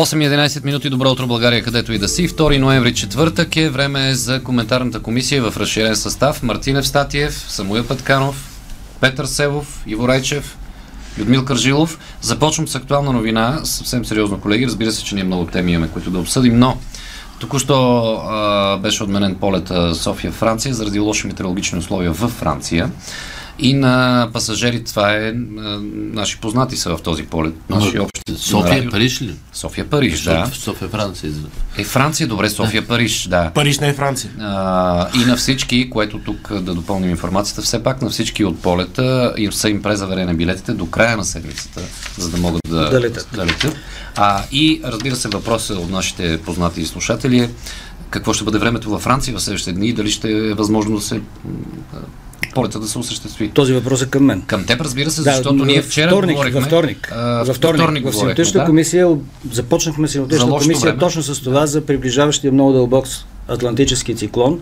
8.11 минути, добро утро България, където и да си. 2 ноември, четвъртък е време за коментарната комисия в разширен състав. Мартинев Статиев, Самуил Петканов, Петър Севов, Иво Райчев, Людмил Кържилов. Започвам с актуална новина, съвсем сериозно, колеги. Разбира се, че ние много теми имаме, които да обсъдим, но току-що а, беше отменен полета София-Франция заради лоши метеорологични условия в Франция. И на пасажери, това е, наши познати са в този полет, наши общи. София, Париж ли? София, Париж, да. София, Франция. Е, Франция, добре, София, Париж, да. Париж не е Франция. А, и на всички, което тук да допълним информацията, все пак на всички от полета им са им презаверени билетите до края на седмицата, за да могат да, да летят. Да летят. А, и разбира се, въпросът от нашите познати слушатели е какво ще бъде времето във Франция в следващите дни и дали ще е възможно да се полета да се осъществи. Този въпрос е към мен. Към теб, разбира се, защото да, ние вчера вторник, говорихме... Във вторник. А, във вторник, вторник в синотичната да? комисия започнахме синотичната комисия време. точно с това за приближаващия много дълбок атлантически циклон,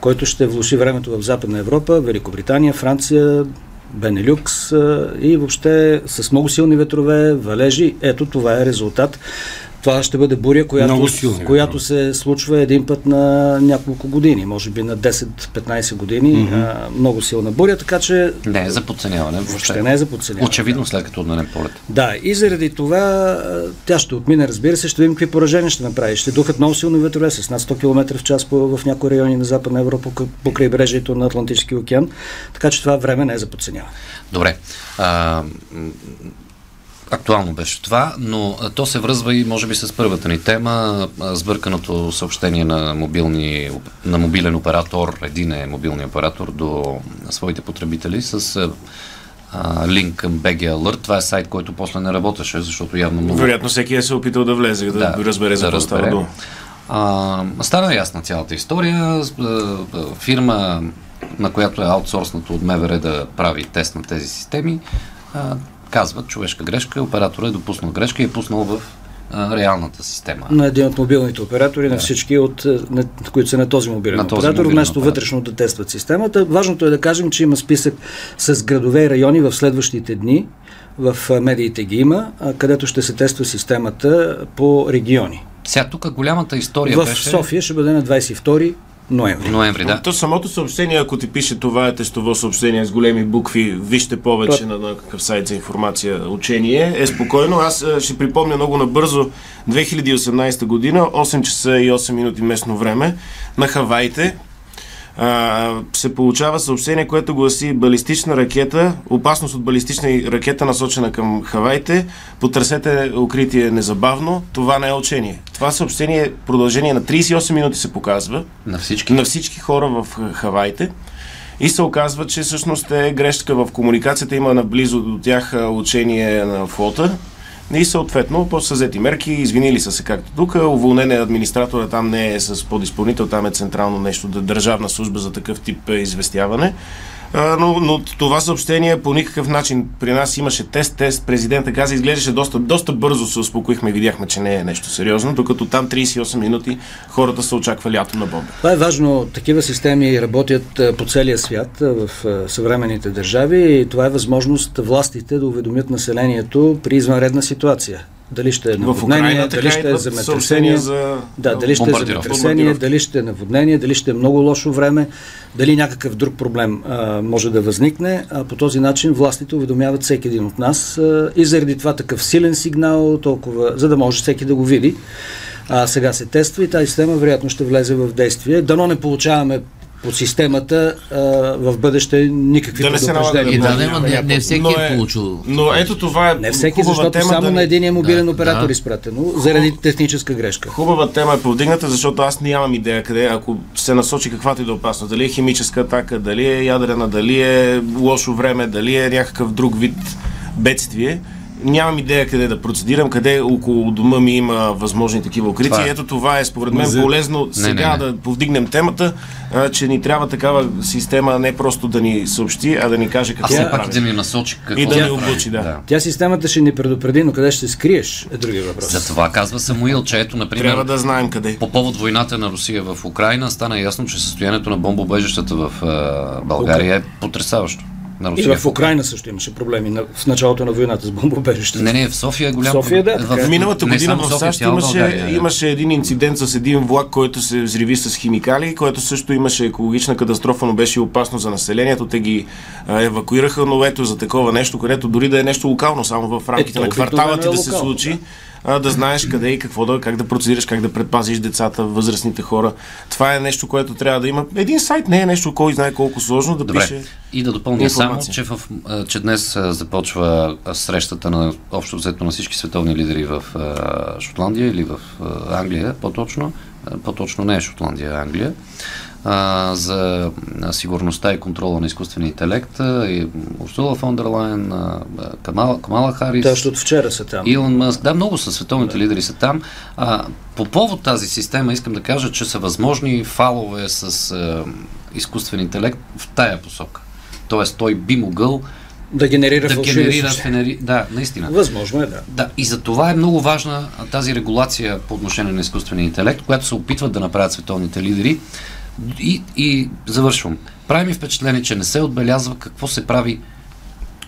който ще влуши времето в Западна Европа, Великобритания, Франция, Бенелюкс и въобще с много силни ветрове, валежи. Ето това е резултат това ще бъде буря, която, силни, която се случва един път на няколко години, може би на 10-15 години. Mm-hmm. А, много силна буря, така че... Не е за подценяване. Въобще не е за подценяване. Очевидно след като отменем полет. Да, и заради това тя ще отмине, разбира се, ще видим какви поражения ще направи. Ще духат много силни ветрове с над 100 км в час по, в някои райони на Западна Европа по крайбрежието на Атлантическия океан. Така че това време не е за подценяване. Добре. А, Актуално беше това, но то се връзва и може би с първата ни тема, сбърканото съобщение на, мобилни, на мобилен оператор, един е мобилния оператор до своите потребители с а, линк към BG Alert. Това е сайт, който после не работеше, защото явно много... Вероятно всеки е се опитал да влезе, да, да разбере за какво да става дума. стана ясна цялата история. Фирма, на която е аутсорснато от МВР да прави тест на тези системи, казват човешка грешка, оператора е допуснал грешка и е пуснал в а, реалната система. На един от мобилните оператори, да. на всички, от, на, които са на този мобилен на този оператор, мобилен вместо оператор. вътрешно да тестват системата. Важното е да кажем, че има списък с градове и райони в следващите дни, в медиите ги има, където ще се тества системата по региони. Сега тук голямата история в беше... В София ще бъде на 22 ноември. Ноември, да. То самото съобщение, ако ти пише това е тестово съобщение с големи букви, вижте повече То... на, на какъв сайт за информация, учение, е спокойно. Аз ще припомня много набързо 2018 година, 8 часа и 8 минути местно време, на Хавайте, а, се получава съобщение, което гласи балистична ракета, опасност от балистична ракета насочена към Хавайте, потърсете укритие незабавно, това не е учение. Това съобщение е продължение на 38 минути се показва на всички, на всички хора в Хавайте. И се оказва, че всъщност е грешка в комуникацията. Има наблизо до тях учение на флота, и съответно, после са взети мерки, извинили са се както тук, уволнен е администратора, там не е с подизпълнител, там е централно нещо, държавна служба за такъв тип е, известяване но, но това съобщение по никакъв начин при нас имаше тест, тест, президента каза, изглеждаше доста, доста бързо се успокоихме и видяхме, че не е нещо сериозно, докато там 38 минути хората са очаквали атомна бомба. Това е важно. Такива системи работят по целия свят в съвременните държави и това е възможност властите да уведомят населението при извънредна ситуация. Дали ще е наводнение, дали ще е земетресение, за... да, дали ще е земетресение, дали ще е наводнение, дали ще е много лошо време, дали някакъв друг проблем а, може да възникне. А по този начин властите уведомяват всеки един от нас а, и заради това такъв силен сигнал, толкова, за да може всеки да го види. А, сега се тества и тази система вероятно ще влезе в действие. Дано не получаваме по системата а, в бъдеще никакви да предупреждения. Да, да, не, не всеки е, е получил. Но ето това е. Не всеки, защото тема само да на един мобилен да, оператор да. изпратено, заради техническа грешка. Хубава тема е повдигната, защото аз нямам идея къде, ако се насочи каквато и да е опасност. Дали е химическа атака, дали е ядрена, дали е лошо време, дали е някакъв друг вид бедствие нямам идея къде да процедирам, къде около дома ми има възможни такива укрития. Това е. Ето това е според мен полезно не, сега не, не. да повдигнем темата, а, че ни трябва такава система не просто да ни съобщи, а да ни каже какво да пак да ни насочи какво и да ни обучи. Да. да. Тя системата ще ни предупреди, но къде ще се скриеш е другия въпрос. За това казва Самуил, че ето, например, трябва да знаем къде. По повод войната на Русия в Украина стана ясно, че състоянието на бомбоубежищата в uh, България okay. е потрясаващо на Русия. И в Украина също имаше проблеми в началото на войната с бомбоубежището. Не, не, в София е голям. В София, да. В миналата година в САЩ имаше, България, имаше един инцидент с един влак, който се взриви с химикали, който също имаше екологична катастрофа, но беше опасно за населението. Те ги а, евакуираха, но ето за такова нещо, където дори да е нещо локално, само в рамките е, на квартала ти да се случи. Да а, да знаеш къде и какво да, как да процедираш, как да предпазиш децата, възрастните хора. Това е нещо, което трябва да има. Един сайт не е нещо, кой знае колко сложно да Добре. пише. И да допълня само, че, в, че днес започва срещата на общо взето на всички световни лидери в Шотландия или в Англия, по-точно. По-точно не е Шотландия, а Англия а, за сигурността и контрола на изкуствения интелект. И Урсула фон дер Лайен, Камала, Камала Харис. Да, от вчера са там. Илон Мъск. Да, много са световните да. лидери са там. А, по повод тази система искам да кажа, че са възможни фалове с а, изкуствен интелект в тая посока. Тоест той би могъл да генерира да генерира фенери... Да, наистина. Възможно е, да. да. И за това е много важна тази регулация по отношение на изкуствения интелект, която се опитват да направят световните лидери. И, и завършвам. Прави ми впечатление, че не се отбелязва какво се прави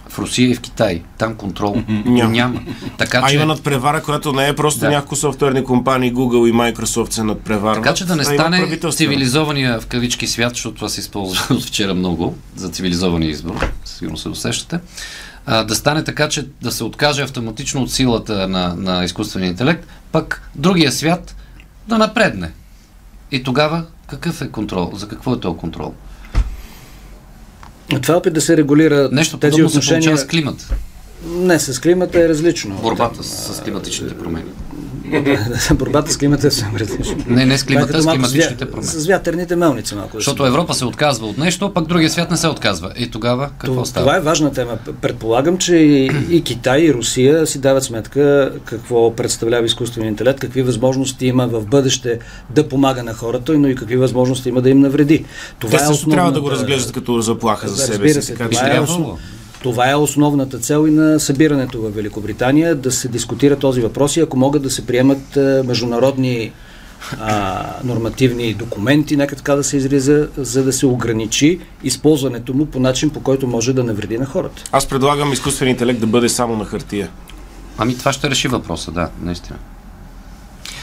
в Русия и в Китай. Там контрол няма. няма. Така, а че... има надпревара, която не е просто да. няколко софтуерни компании, Google и Microsoft се надпреварват. Така че да не стане цивилизования в кавички свят, защото това се използва от вчера много за цивилизования избор, сигурно се усещате. А, да стане така, че да се откаже автоматично от силата на, на изкуствения интелект, пък другия свят да напредне. И тогава какъв е контрол? За какво е този контрол? Това е опит да се регулира Нещо тези отношения... се с климата. Не, с климата е различно. Борбата с, с климатичните промени. Борбата с климата е съвсем различно. Не, не с климата, с климатичните промени. С вятърните мелници малко. Защото Европа се отказва от нещо, пък другия свят не се отказва. И тогава какво това, става? Това е важна тема. Предполагам, че и, и Китай, и Русия си дават сметка какво представлява изкуственият интелект, какви възможности има в бъдеще да помага на хората, но и какви възможности има да им навреди. Това Те е също трябва да го разглеждат като заплаха за себе си. Се, това, е основ... Това е основната цел и на събирането в Великобритания, да се дискутира този въпрос и ако могат да се приемат е, международни а, нормативни документи, нека така да се изреза, за да се ограничи използването му по начин, по който може да навреди на хората. Аз предлагам изкуствен интелект да бъде само на хартия. Ами това ще реши въпроса, да, наистина.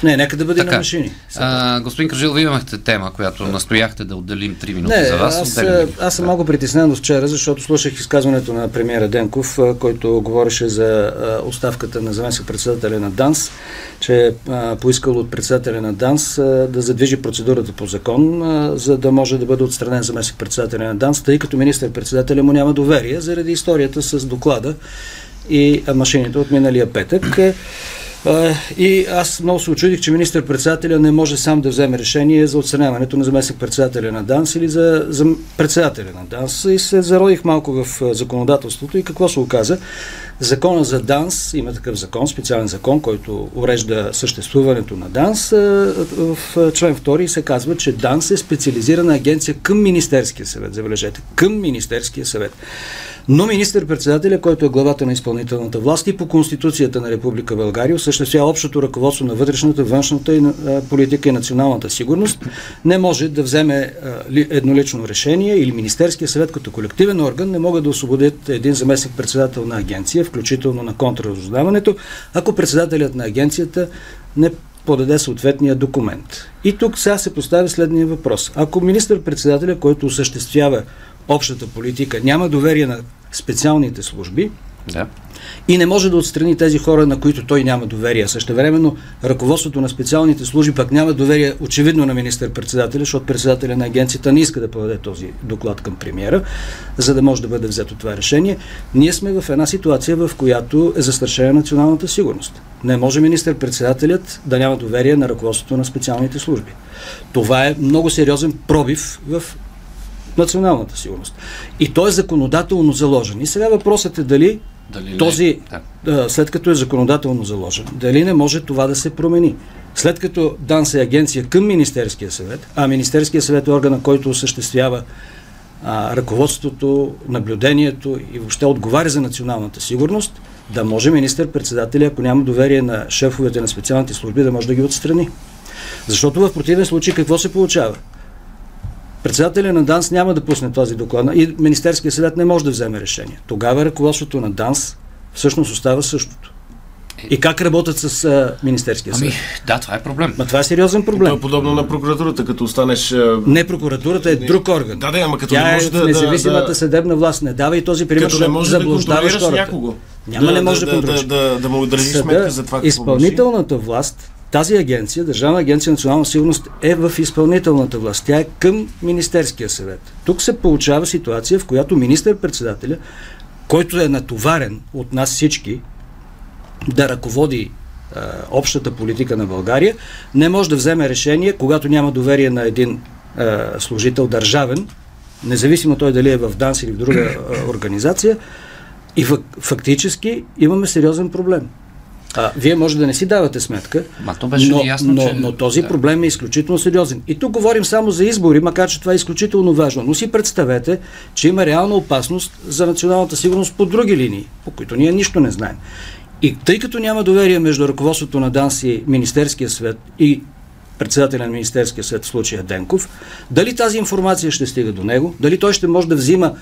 Не, нека да бъде така, на машини. А, господин Кръжил, вие имахте тема, която настояхте да отделим 3 минути не, за вас. Аз, аз съм много притеснен от вчера, защото слушах изказването на премиера Денков, който говореше за оставката на заместник председателя на ДАНС, че е поискал от председателя на ДАНС да задвижи процедурата по закон, за да може да бъде отстранен заместник председателя на ДАНС, тъй като министър-председателя му няма доверие заради историята с доклада и машините от миналия петък. И аз много се очудих, че министър-председателя не може сам да вземе решение за отстраняването на заместник-председателя на ДАНС или за, за председателя на ДАНС. И се зародих малко в законодателството и какво се оказа. Закона за ДАНС, има такъв закон, специален закон, който урежда съществуването на ДАНС. В член 2 се казва, че ДАНС е специализирана агенция към Министерския съвет. Забележете, към Министерския съвет. Но министър-председателя, който е главата на изпълнителната власт и по Конституцията на Република България осъществява общото ръководство на вътрешната, външната и, политика и националната сигурност, не може да вземе еднолично решение или Министерския съвет като колективен орган не могат да освободят един заместник председател на агенция, включително на контрразузнаването, ако председателят на агенцията не подаде съответния документ. И тук сега се поставя следния въпрос. Ако министър-председателя, който осъществява общата политика, няма доверие на специалните служби да. и не може да отстрани тези хора, на които той няма доверие. Също времено ръководството на специалните служби пък няма доверие очевидно на министър-председателя, защото председателя на агенцията не иска да подаде този доклад към премиера, за да може да бъде взето това решение. Ние сме в една ситуация, в която е застрашена националната сигурност. Не може министър-председателят да няма доверие на ръководството на специалните служби. Това е много сериозен пробив в националната сигурност. И той е законодателно заложен. И сега въпросът е дали, дали този, да. след като е законодателно заложен, дали не може това да се промени. След като ДАНС е агенция към Министерския съвет, а Министерския съвет е органа, който осъществява а, ръководството, наблюдението и въобще отговаря за националната сигурност, да може министър-председателя, ако няма доверие на шефовете на специалните служби, да може да ги отстрани. Защото в противен случай какво се получава? Председателя на ДАНС няма да пусне този доклад и Министерския съвет не може да вземе решение. Тогава ръководството на ДАНС всъщност остава същото. И как работят с а, Министерския съвет? Ами, да, това е проблем. Ма това е сериозен проблем. Това е подобно на прокуратурата, като останеш... А... Не прокуратурата е друг орган. Да, да, ама като Тя не може е да... независимата да, съдебна власт. Не дава и този пример, като не може да заблуждаваш хората. някого. Няма да, не може да, да, да, да, да му държиш сметка за това изпълнителната власт, тази агенция, Държавна агенция национална сигурност е в изпълнителната власт. Тя е към Министерския съвет. Тук се получава ситуация, в която министър-председателя, който е натоварен от нас всички да ръководи а, общата политика на България, не може да вземе решение, когато няма доверие на един а, служител държавен, независимо той дали е в ДАНС или в друга а, организация, и фак, фактически имаме сериозен проблем. А, вие може да не си давате сметка, Ма, то беше но, ясно, но, че... но този да. проблем е изключително сериозен. И тук говорим само за избори, макар че това е изключително важно. Но си представете, че има реална опасност за националната сигурност по други линии, по които ние нищо не знаем. И тъй като няма доверие между ръководството на ДАНС и Министерския свет и председателя на Министерския съвет в случая Денков, дали тази информация ще стига до него, дали той ще може да взима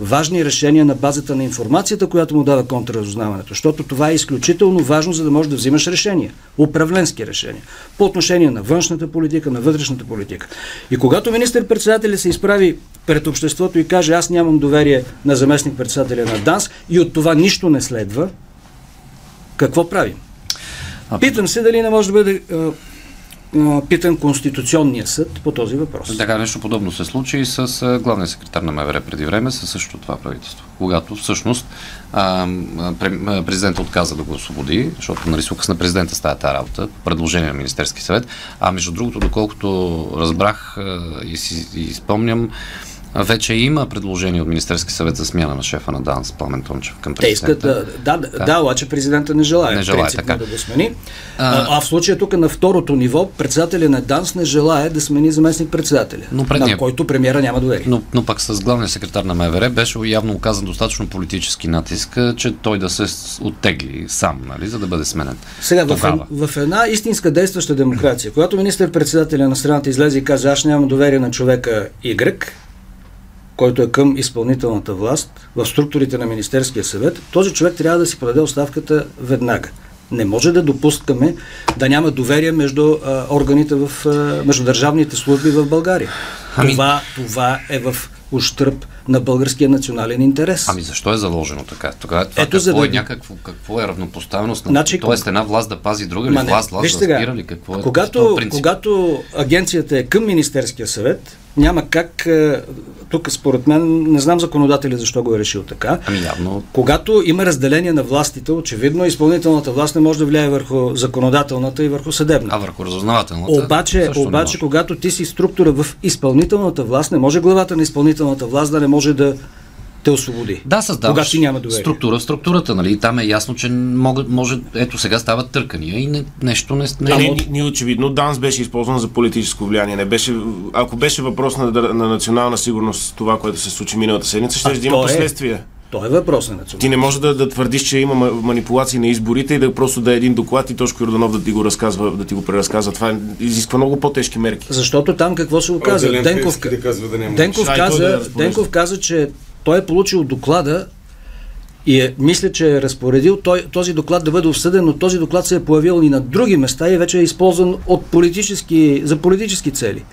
важни решения на базата на информацията, която му дава контрразузнаването. Защото това е изключително важно, за да можеш да взимаш решения. Управленски решения. По отношение на външната политика, на вътрешната политика. И когато министър-председателя се изправи пред обществото и каже аз нямам доверие на заместник-председателя на ДАНС и от това нищо не следва, какво правим? Питам се дали не може да бъде питан Конституционния съд по този въпрос. Така нещо подобно се случи и с главния секретар на МВР преди време, със също това правителство. Когато всъщност а, пре- а, президента отказа да го освободи, защото нали, с на президента става тази работа, предложение на Министерски съвет. А между другото, доколкото разбрах и си и спомням, вече има предложение от Министерски съвет за смяна на шефа на ДАНС, Пламен Тончев към Те президента. искат да, да, да, да, обаче президента не желая, Не принципно така. да го смени. А- А, в случая тук на второто ниво, председателя на ДАНС не желая да смени заместник председателя, Но предния- на който премиера няма доверие. Но, но пък с главния секретар на МВР беше явно оказан достатъчно политически натиск, че той да се оттегли сам, нали, за да бъде сменен. Сега, в, Тогава. в една истинска действаща демокрация, когато министър-председателя на страната излезе и каже, аз нямам доверие на човека Y, който е към изпълнителната власт, в структурите на Министерския съвет, този човек трябва да си подаде оставката веднага. Не може да допускаме да няма доверие между а, органите в, а, между държавните служби в България. Ами- Това, това е в ущърп на българския национален интерес. Ами защо е заложено така? Тогава това Ето, какво за да е някакво, какво е равнопоставеност на... Значи, Тоест една власт да пази друга ли? Ма не, власт, власт да сега, спира ли? Какво е когато, когато агенцията е към Министерския съвет, няма как, е, тук според мен, не знам законодателя защо го е решил така, Ами явно. Когато има разделение на властите, очевидно изпълнителната власт не може да влияе върху законодателната и върху съдебната. а върху разузнавателната Обаче, обаче когато ти си структура в изпълнителната власт, не може главата на изпълнителната власт да не може да те освободи. Да, създаваш Когато ти няма доверие. структура в структурата, нали? И там е ясно, че могат, може, ето сега стават търкания и не, нещо не... Не, не не, ни, очевидно ДАНС беше използван за политическо влияние. Не беше, ако беше въпрос на, на национална сигурност, това, което се случи миналата седмица, ще да има е. последствия. То е въпрос на националност. Ти не можеш да, да твърдиш, че има ма- манипулации на изборите и да просто да е един доклад и Тошко Йорданов да ти го разказва, да ти го преразказва. Това е- изисква много по-тежки мерки. Защото там какво се оказа? Денков, да казва да няма. Денков, той да каза, разпорежда. Денков каза, че той е получил доклада и е, мисля, че е разпоредил той, този доклад да бъде обсъден, но този доклад се е появил и на други места и вече е използван от политически, за политически цели.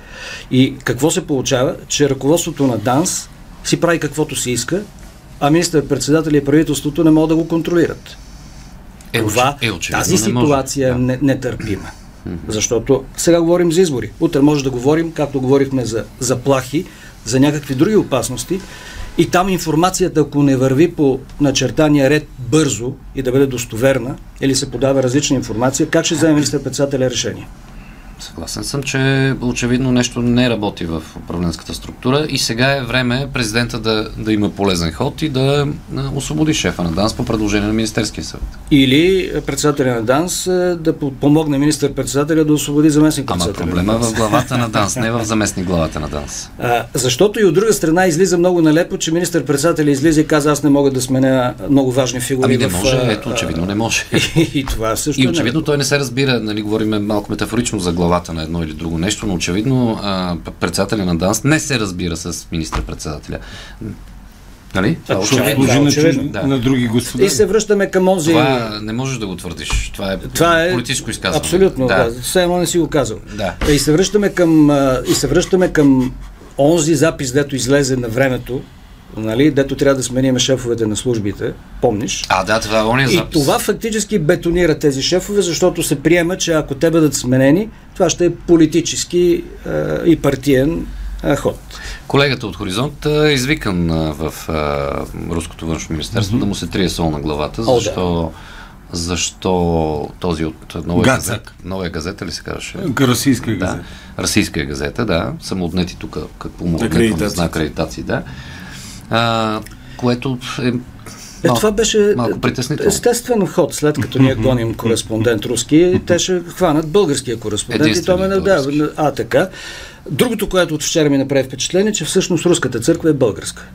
И какво се получава? Че ръководството на ДАНС си прави каквото си иска, а министър-председател и правителството не могат да го контролират. Е, Това, е, очевидно тази не ситуация е Да. не, нетърпима. Защото сега говорим за избори. Утре може да говорим, както говорихме за заплахи, за някакви други опасности. И там информацията, ако не върви по начертания ред бързо и да бъде достоверна, или се подава различна информация, как ще вземе министър-председателя решение? Съгласен съм, че очевидно нещо не работи в управленската структура и сега е време президента да, да има полезен ход и да освободи шефа на ДАНС по предложение на Министерския съвет. Или председателя на ДАНС да по- помогне министър-председателя да освободи заместник Ама председателя. проблема е в главата на ДАНС, не в заместник главата на ДАНС. А, защото и от друга страна излиза много налепо, че министър-председателя излиза и каза, аз не мога да сменя много важни фигури. Ами не в, може, ето очевидно не може. И, и това също И е очевидно нелепо. той не се разбира, нали, говорим малко метафорично за глава главата на едно или друго нещо, но очевидно а, председателя на ДАНС не се разбира с министър-председателя. Нали? Това е очевидно. Да, на, на други господа. И се връщаме към онзи... Това не можеш да го твърдиш. Това е, Това е политическо изказване. Абсолютно, да. да. Все едно не си го казал. Да. И се връщаме към, и се връщаме към онзи запис, дето излезе на времето, нали, дето трябва да смениме шефовете на службите, помниш? А, да, това е запис. И това фактически бетонира тези шефове, защото се приема, че ако те бъдат сменени, това ще е политически е, и партиен е, ход. Колегата от Хоризонт е извикан в е, Руското външно министерство mm-hmm. да му се трие сол на главата, защо О, да защо този от нова газета, нова газета ли се казваше? Расийска газета. Да, Расийска газета, да. Са отнети тук какво му не знае акредитации, да. А, което е е, това беше малко естествен ход, след като ние гоним кореспондент руски, те ще хванат българския кореспондент и то ме да, а така. Другото, което от вчера ми направи впечатление, че всъщност руската църква е българска.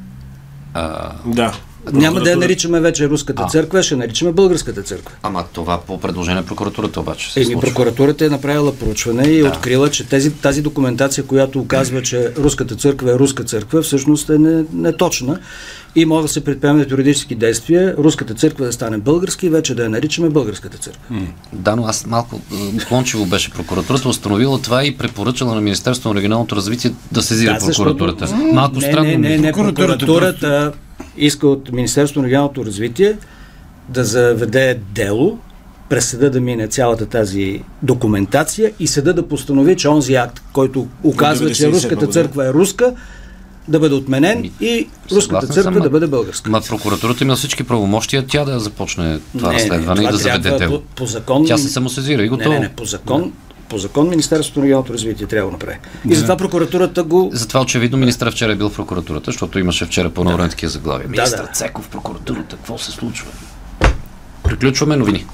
А... Да. Няма да я наричаме вече руската а. църква, ще наричаме българската църква. Ама това по предложение на прокуратурата обаче се Еми, прокуратурата е направила проучване и да. открила, че тези, тази документация, която оказва, че руската църква е руска църква, всъщност е неточна. Не и може да се предприемат юридически действия, руската църква да стане българска и вече да я наричаме българската църква. Да, но аз малко клончево беше прокуратурата, установила това и препоръчала на Министерството на регионалното развитие да сезира да, прокуратурата. Защото... Малко не, странно. Не, не, не, прокуратурата, прокуратурата иска от Министерството на регионалното развитие да заведе дело, през съда да мине цялата тази документация и съда да постанови, че онзи акт, който оказва, че руската църква е руска, да бъде отменен и руската църква съм, да бъде българска. Ма прокуратурата има всички правомощия тя да започне това не, разследване не, това и да заведе дело. По, по закон. Тя се самосезира и готово. Не, не, не, по закон. Да. По закон Министерството на регионалното развитие трябва да направи. И да. затова прокуратурата го. Затова очевидно министър вчера е бил в прокуратурата, защото имаше вчера по-ново да. такива заглавия. Министър да, да. Цеков прокуратурата, какво се случва? Приключваме новини.